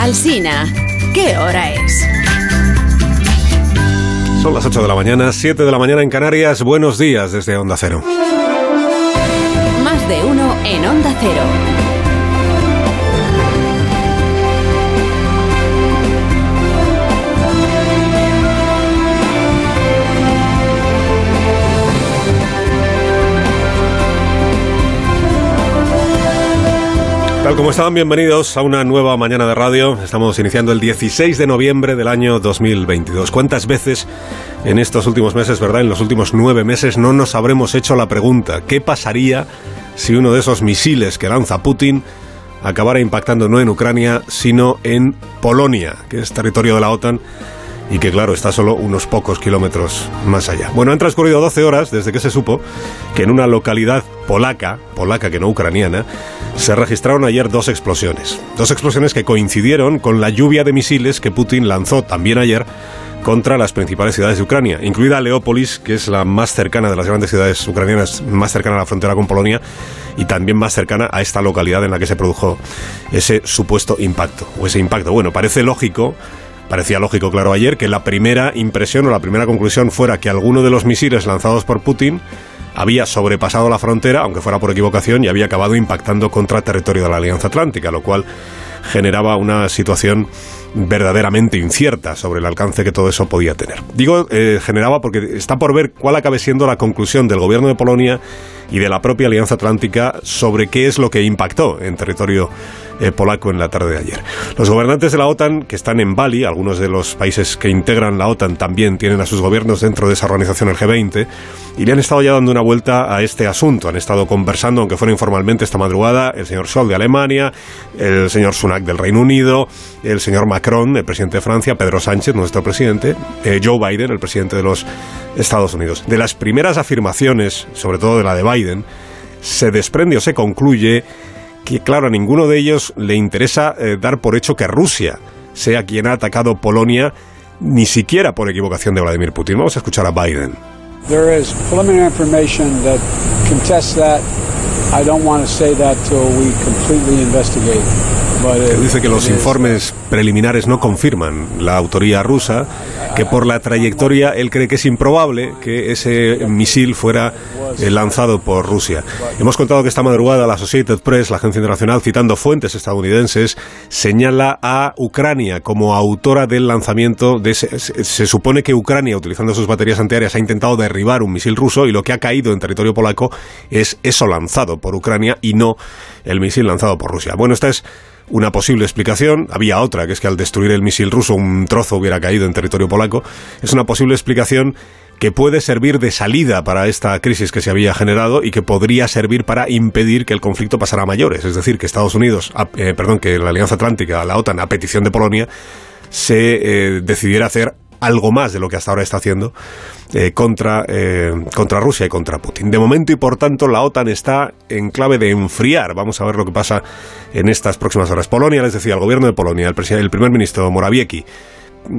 Alsina, ¿qué hora es? Son las 8 de la mañana, 7 de la mañana en Canarias. Buenos días desde Onda Cero. Más de uno en Onda Cero. Tal como estaban, bienvenidos a una nueva mañana de radio. Estamos iniciando el 16 de noviembre del año 2022. ¿Cuántas veces en estos últimos meses, verdad, en los últimos nueve meses, no nos habremos hecho la pregunta, ¿qué pasaría si uno de esos misiles que lanza Putin acabara impactando no en Ucrania, sino en Polonia, que es territorio de la OTAN? y que claro está solo unos pocos kilómetros más allá. Bueno, han transcurrido 12 horas desde que se supo que en una localidad polaca, polaca que no ucraniana, se registraron ayer dos explosiones. Dos explosiones que coincidieron con la lluvia de misiles que Putin lanzó también ayer contra las principales ciudades de Ucrania, incluida Leópolis, que es la más cercana de las grandes ciudades ucranianas, más cercana a la frontera con Polonia y también más cercana a esta localidad en la que se produjo ese supuesto impacto, o ese impacto. Bueno, parece lógico Parecía lógico, claro, ayer que la primera impresión o la primera conclusión fuera que alguno de los misiles lanzados por Putin había sobrepasado la frontera, aunque fuera por equivocación, y había acabado impactando contra territorio de la Alianza Atlántica, lo cual generaba una situación verdaderamente incierta sobre el alcance que todo eso podía tener. Digo, eh, generaba porque está por ver cuál acabe siendo la conclusión del gobierno de Polonia y de la propia Alianza Atlántica sobre qué es lo que impactó en territorio eh, polaco en la tarde de ayer. Los gobernantes de la OTAN que están en Bali, algunos de los países que integran la OTAN también tienen a sus gobiernos dentro de esa organización, el G20, y le han estado ya dando una vuelta a este asunto. Han estado conversando, aunque fuera informalmente esta madrugada, el señor Scholz de Alemania, el señor Sunak del Reino Unido, el señor Macron, el presidente de Francia, Pedro Sánchez, nuestro presidente, eh, Joe Biden, el presidente de los Estados Unidos. De las primeras afirmaciones, sobre todo de la de Biden, se desprende o se concluye que, claro, a ninguno de ellos le interesa eh, dar por hecho que Rusia sea quien ha atacado Polonia, ni siquiera por equivocación de Vladimir Putin. Vamos a escuchar a Biden. There is preliminary information that contests that. I don't want to say that till we completely investigate. dice que los informes preliminares no confirman la autoría rusa, que por la trayectoria él cree que es improbable que ese misil fuera eh, lanzado por Rusia. Hemos contado que esta madrugada la Associated Press, la agencia internacional, citando fuentes estadounidenses, señala a Ucrania como autora del lanzamiento de ese, se supone que Ucrania, utilizando sus baterías antiaéreas, ha intentado derribar un misil ruso y lo que ha caído en territorio polaco es eso lanzado por Ucrania y no el misil lanzado por Rusia. Bueno, esta es una posible explicación. Había otra, que es que al destruir el misil ruso un trozo hubiera caído en territorio polaco. Es una posible explicación que puede servir de salida para esta crisis que se había generado y que podría servir para impedir que el conflicto pasara a mayores. Es decir, que Estados Unidos, eh, perdón, que la Alianza Atlántica, la OTAN, a petición de Polonia, se eh, decidiera hacer algo más de lo que hasta ahora está haciendo eh, contra, eh, contra Rusia y contra Putin. De momento y por tanto la OTAN está en clave de enfriar. Vamos a ver lo que pasa en estas próximas horas. Polonia, les decía, el gobierno de Polonia, el, el primer ministro Morawiecki,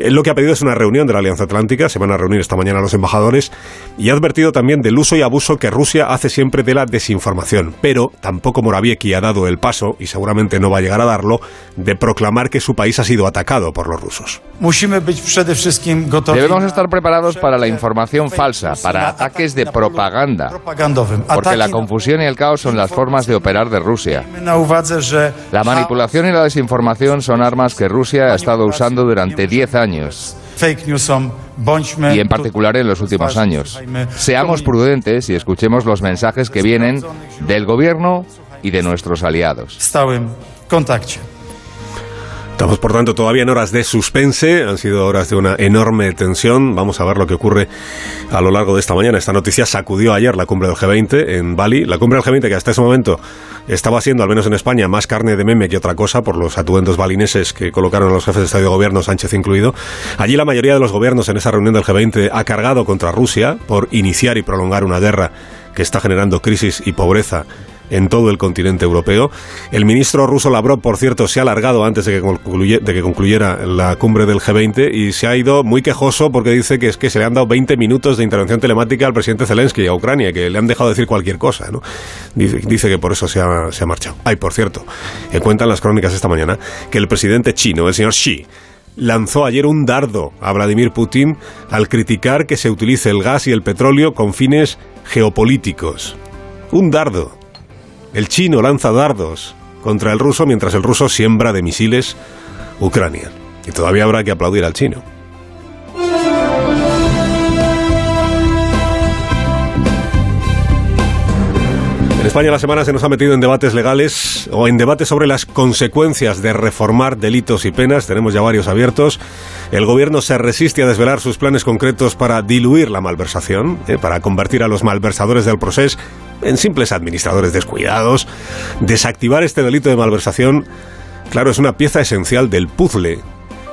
él lo que ha pedido es una reunión de la Alianza Atlántica, se van a reunir esta mañana los embajadores, y ha advertido también del uso y abuso que Rusia hace siempre de la desinformación. Pero tampoco Morawiecki ha dado el paso, y seguramente no va a llegar a darlo, de proclamar que su país ha sido atacado por los rusos. Debemos estar preparados para la información falsa, para ataques de propaganda, porque la confusión y el caos son las formas de operar de Rusia. La manipulación y la desinformación son armas que Rusia ha estado usando durante 10 años. Y en particular en los últimos años. Seamos prudentes y escuchemos los mensajes que vienen del gobierno y de nuestros aliados. Estamos, por tanto, todavía en horas de suspense. Han sido horas de una enorme tensión. Vamos a ver lo que ocurre a lo largo de esta mañana. Esta noticia sacudió ayer la cumbre del G20 en Bali. La cumbre del G20 que hasta ese momento estaba siendo, al menos en España, más carne de meme que otra cosa por los atuendos balineses que colocaron los jefes de Estado y de Gobierno, Sánchez incluido. Allí la mayoría de los gobiernos en esa reunión del G20 ha cargado contra Rusia por iniciar y prolongar una guerra que está generando crisis y pobreza en todo el continente europeo. El ministro ruso Lavrov, por cierto, se ha alargado antes de que, de que concluyera la cumbre del G20 y se ha ido muy quejoso porque dice que es que se le han dado 20 minutos de intervención telemática al presidente Zelensky a Ucrania, que le han dejado decir cualquier cosa. ¿no? Dice, que por eso se ha, marchado. Ay, por cierto, eh, cuentan las crónicas esta mañana que el presidente chino, el señor Xi, lanzó ayer un dardo a Vladimir Putin al criticar que se utilice el gas y el petróleo con fines geopolíticos. Un dardo. El chino lanza dardos contra el ruso mientras el ruso siembra de misiles Ucrania. Y todavía habrá que aplaudir al chino. En España la semana se nos ha metido en debates legales o en debates sobre las consecuencias de reformar delitos y penas. Tenemos ya varios abiertos. El gobierno se resiste a desvelar sus planes concretos para diluir la malversación, eh, para convertir a los malversadores del proceso en simples administradores descuidados. Desactivar este delito de malversación, claro, es una pieza esencial del puzzle.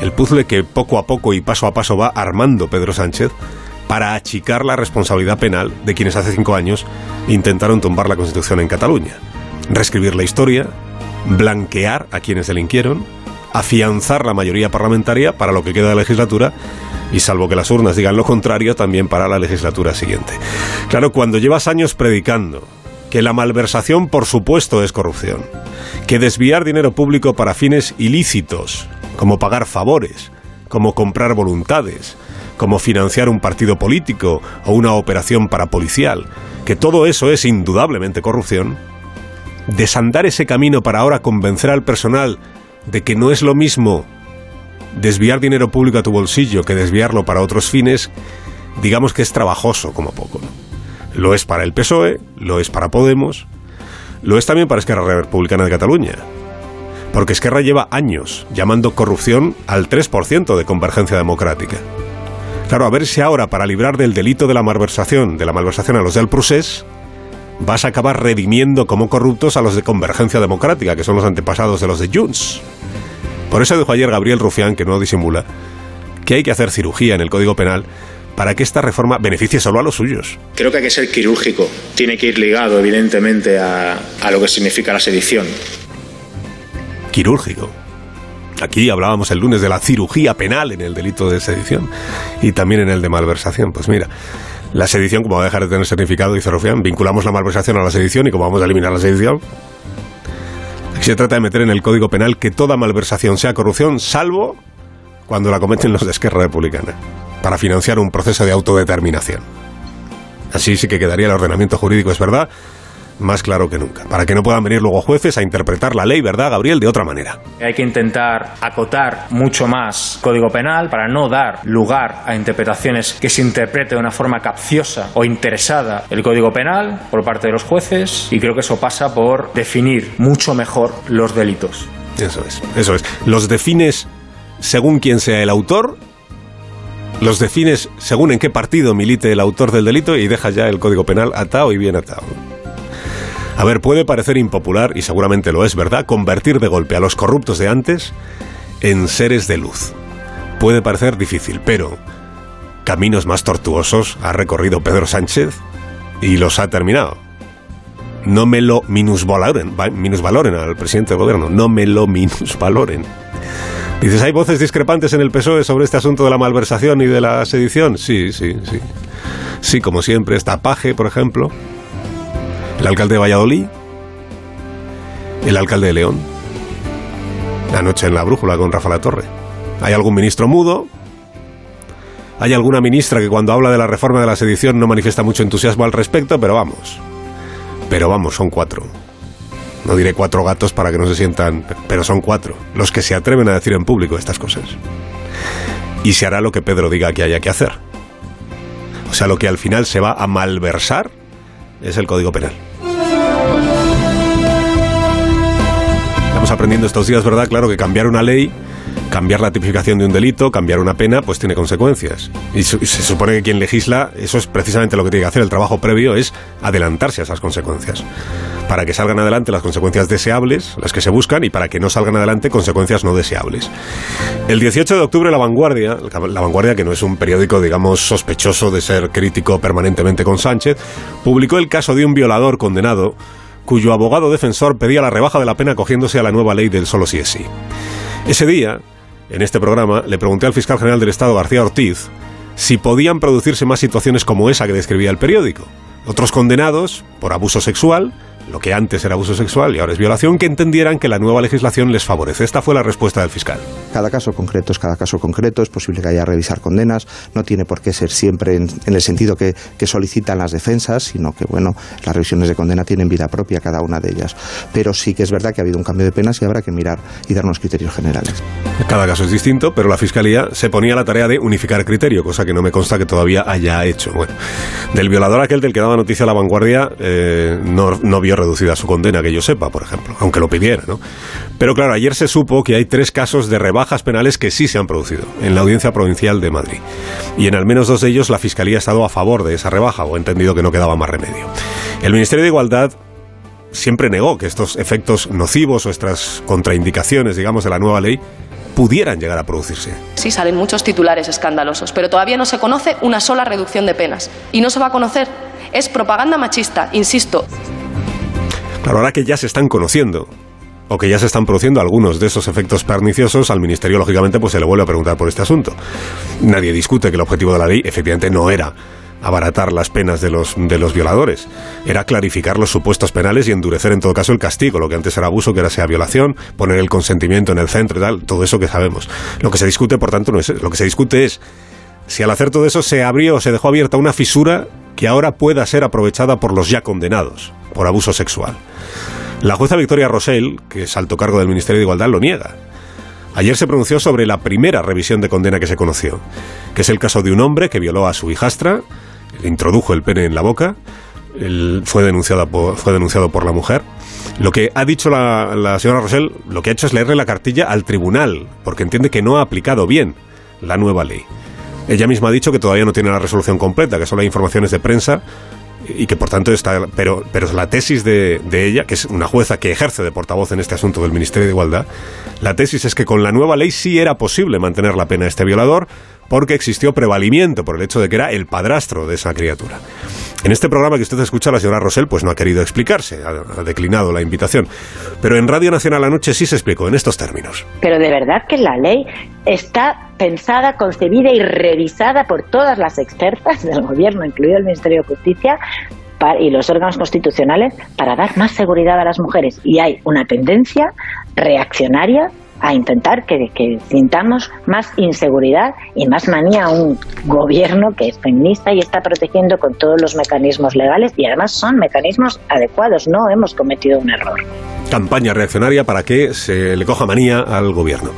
El puzzle que poco a poco y paso a paso va armando Pedro Sánchez para achicar la responsabilidad penal de quienes hace cinco años intentaron tumbar la Constitución en Cataluña. Reescribir la historia, blanquear a quienes delinquieron, afianzar la mayoría parlamentaria para lo que queda de legislatura y salvo que las urnas digan lo contrario, también para la legislatura siguiente. Claro, cuando llevas años predicando que la malversación por supuesto es corrupción, que desviar dinero público para fines ilícitos, como pagar favores, como comprar voluntades, como financiar un partido político o una operación parapolicial, que todo eso es indudablemente corrupción, desandar ese camino para ahora convencer al personal de que no es lo mismo desviar dinero público a tu bolsillo que desviarlo para otros fines, digamos que es trabajoso como poco. Lo es para el PSOE, lo es para Podemos, lo es también para Esquerra Republicana de Cataluña. Porque Esquerra lleva años llamando corrupción al 3% de convergencia democrática. Claro, a ver si ahora, para librar del delito de la malversación, de la malversación a los del Prusés, vas a acabar redimiendo como corruptos a los de Convergencia Democrática, que son los antepasados de los de Junts. Por eso dijo ayer Gabriel Rufián, que no disimula, que hay que hacer cirugía en el Código Penal para que esta reforma beneficie solo a los suyos. Creo que hay que ser quirúrgico. Tiene que ir ligado, evidentemente, a, a lo que significa la sedición. Quirúrgico. Aquí hablábamos el lunes de la cirugía penal en el delito de sedición y también en el de malversación. Pues mira, la sedición, como va a dejar de tener significado, dice Rufián, vinculamos la malversación a la sedición y como vamos a eliminar la sedición. Se trata de meter en el Código Penal que toda malversación sea corrupción, salvo cuando la cometen los de Esquerra Republicana, para financiar un proceso de autodeterminación. Así sí que quedaría el ordenamiento jurídico, es verdad, más claro que nunca, para que no puedan venir luego jueces a interpretar la ley, ¿verdad, Gabriel?, de otra manera. Hay que intentar acotar mucho más Código Penal para no dar lugar a interpretaciones que se interprete de una forma capciosa o interesada el Código Penal por parte de los jueces y creo que eso pasa por definir mucho mejor los delitos. Eso es, eso es. Los defines según quién sea el autor los defines según en qué partido milite el autor del delito y dejas ya el Código Penal atado y bien atado. A ver, puede parecer impopular, y seguramente lo es, ¿verdad?, convertir de golpe a los corruptos de antes en seres de luz. Puede parecer difícil, pero caminos más tortuosos ha recorrido Pedro Sánchez y los ha terminado. No me lo minusvaloren, minusvaloren al presidente del gobierno, no me lo minusvaloren. Dices, ¿hay voces discrepantes en el PSOE sobre este asunto de la malversación y de la sedición? Sí, sí, sí. Sí, como siempre, está Paje, por ejemplo, el alcalde de Valladolid, el alcalde de León, la noche en la brújula con Rafa La Torre. ¿Hay algún ministro mudo? ¿Hay alguna ministra que cuando habla de la reforma de la sedición no manifiesta mucho entusiasmo al respecto? Pero vamos, pero vamos, son cuatro. No diré cuatro gatos para que no se sientan, pero son cuatro los que se atreven a decir en público estas cosas. Y se hará lo que Pedro diga que haya que hacer. O sea, lo que al final se va a malversar es el Código Penal. Estamos aprendiendo estos días, ¿verdad? Claro que cambiar una ley, cambiar la tipificación de un delito, cambiar una pena, pues tiene consecuencias. Y se, supone que quien legisla, eso es precisamente lo que tiene que hacer. El trabajo previo es adelantarse a esas consecuencias. Para que salgan adelante las consecuencias deseables, las que se buscan, y para que no salgan adelante consecuencias no deseables. El 18 de octubre, La Vanguardia, La Vanguardia, que no es un periódico, digamos, sospechoso de ser crítico permanentemente con Sánchez, publicó el caso de un violador condenado cuyo abogado defensor pedía la rebaja de la pena cogiéndose a la nueva ley del solo si es sí. Ese día, en este programa, le pregunté al fiscal general del Estado, García Ortiz, si podían producirse más situaciones como esa que describía el periódico. Otros condenados por abuso sexual lo que antes era abuso sexual y ahora es violación, que entendieran que la nueva legislación les favorece. Esta fue la respuesta del fiscal. Cada caso concreto es cada caso concreto, es posible que haya revisar condenas, no tiene por qué ser siempre en, el sentido que, solicitan las defensas, sino que, bueno, las revisiones de condena tienen vida propia cada una de ellas. Pero sí que es verdad que ha habido un cambio de penas y habrá que mirar y darnos criterios generales. Cada caso es distinto, pero la Fiscalía se ponía la tarea de unificar criterio, cosa que no me consta que todavía haya hecho. Bueno, del violador aquel del que daba noticia a la vanguardia, eh, no, no vio reducida su condena, que yo sepa, por ejemplo, aunque lo pidiera, ¿no? Pero claro, ayer se supo que hay tres casos de rebajas penales que sí se han producido en la Audiencia Provincial de Madrid. Y en al menos dos de ellos la Fiscalía ha estado a favor de esa rebaja o ha entendido que no quedaba más remedio. El Ministerio de Igualdad siempre negó que estos efectos nocivos o estas contraindicaciones, digamos, de la nueva ley pudieran llegar a producirse. Sí, salen muchos titulares escandalosos, pero todavía no se conoce una sola reducción de penas. Y no se va a conocer. Es propaganda machista, insisto. Claro, ahora que ya se están conociendo, o que ya se están produciendo algunos de esos efectos perniciosos, al Ministerio, lógicamente, pues se le vuelve a preguntar por este asunto. Nadie discute que el objetivo de la ley, efectivamente, no era abaratar las penas de los, de los violadores. Era clarificar los supuestos penales y endurecer en todo caso el castigo, lo que antes era abuso, que ahora sea violación, poner el consentimiento en el centro y tal, todo eso que sabemos. Lo que se discute, por tanto, no es lo que se discute es si al hacer todo eso se abrió o se dejó abierta una fisura que ahora pueda ser aprovechada por los ya condenados por abuso sexual. La jueza Victoria Rosell, que es alto cargo del Ministerio de Igualdad, lo niega. Ayer se pronunció sobre la primera revisión de condena que se conoció, que es el caso de un hombre que violó a su hijastra, le introdujo el pene en la boca, fue, denunciado por, fue denunciado por la mujer. Lo que ha dicho la, la señora Rosell, lo que ha hecho es leerle la cartilla al tribunal, porque entiende que no ha aplicado bien la nueva ley. Ella misma ha dicho que todavía no tiene la resolución completa, que solo hay informaciones de prensa y que por tanto está. Pero, pero la tesis de, de, ella, que es una jueza que ejerce de portavoz en este asunto del Ministerio de Igualdad, la tesis es que con la nueva ley sí era posible mantener la pena a este violador porque existió prevalimiento por el hecho de que era el padrastro de esa criatura. En este programa que usted escucha, la señora Rosell pues no ha querido explicarse, ha, declinado la invitación. Pero en Radio Nacional Anoche sí se explicó en estos términos. Pero de verdad que la ley está pensada, concebida y revisada por todas las expertas del Gobierno, incluido el Ministerio de Justicia, y los órganos constitucionales para dar más seguridad a las mujeres. Y hay una tendencia reaccionaria a intentar que, sintamos más inseguridad y más manía a un gobierno que es feminista y está protegiendo con todos los mecanismos legales y además son mecanismos adecuados, no hemos cometido un error. Campaña reaccionaria para que se le coja manía al gobierno.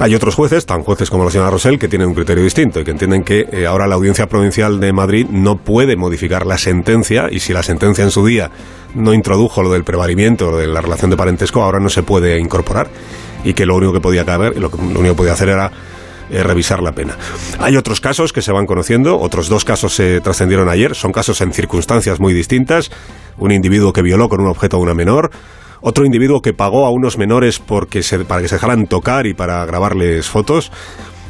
Hay otros jueces, tan jueces como la señora Rosell, que tienen un criterio distinto y que entienden que eh, ahora la Audiencia Provincial de Madrid no puede modificar la sentencia y si la sentencia en su día no introdujo lo del prevalimiento, lo de la relación de parentesco, ahora no se puede incorporar y que lo único que podía caber, lo, lo único que podía hacer era eh, revisar la pena. Hay otros casos que se van conociendo, otros dos casos se trascendieron ayer, son casos en circunstancias muy distintas, un individuo que violó con un objeto a una menor, otro individuo que pagó a unos menores porque se, para que se dejaran tocar y para grabarles fotos,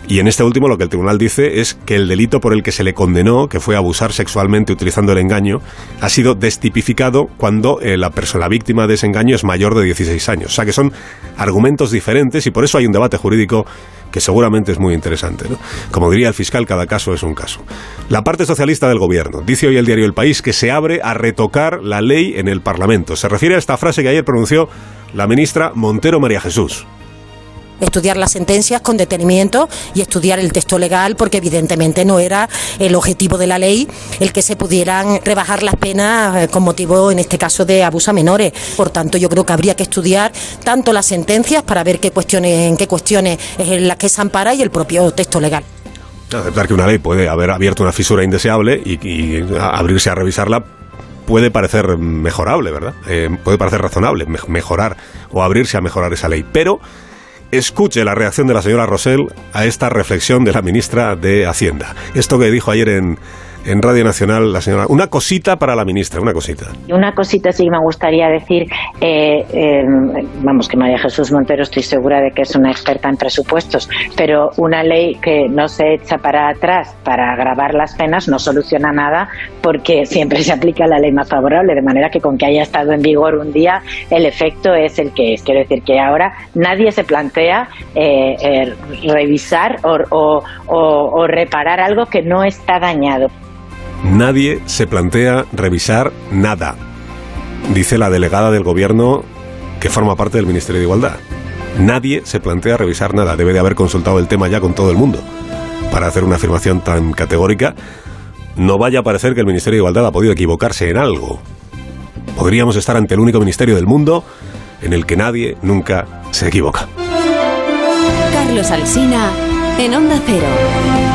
y en este último lo que el tribunal dice es que el delito por el que se le condenó, que fue abusar sexualmente utilizando el engaño, ha sido destipificado cuando eh, la persona víctima de ese engaño es mayor de 16 años. O sea que son argumentos diferentes y por eso hay un debate jurídico que seguramente es muy interesante. Como diría el fiscal, cada caso es un caso. La parte socialista del gobierno dice hoy el diario El País que se abre a retocar la ley en el Parlamento. Se refiere a esta frase que ayer pronunció la ministra Montero María Jesús estudiar las sentencias con detenimiento y estudiar el texto legal, porque evidentemente no era el objetivo de la ley el que se pudieran rebajar las penas eh, con motivo, en este caso, de abuso a menores. Por tanto, yo creo que habría que estudiar tanto las sentencias para ver qué cuestiones, en qué cuestiones es en las que se ampara y el propio texto legal. Aceptar que una ley puede haber abierto una fisura indeseable y, abrirse a revisarla puede parecer mejorable, ¿verdad? Eh, puede parecer razonable mejorar o abrirse a mejorar esa ley, pero escuche la reacción de la señora Rosell a esta reflexión de la ministra de Hacienda. Esto que dijo ayer en, en Radio Nacional la señora. Una cosita para la ministra, una cosita. Una cosita sí me gustaría decir, eh, eh, vamos, que María Jesús Montero estoy segura de que es una experta en presupuestos, pero una ley que no se echa para atrás para agravar las penas no soluciona nada porque siempre se aplica la ley más favorable, de manera que con que haya estado en vigor un día, el efecto es el que es. Quiero decir que ahora nadie se plantea eh, revisar o reparar algo que no está dañado. Nadie se plantea revisar nada, dice la delegada del gobierno que forma parte del Ministerio de Igualdad. Nadie se plantea revisar nada. Debe de haber consultado el tema ya con todo el mundo para hacer una afirmación tan categórica. No vaya a parecer que el Ministerio de Igualdad ha podido equivocarse en algo. Podríamos estar ante el único ministerio del mundo en el que nadie nunca se equivoca. Carlos Alsina en Onda Cero.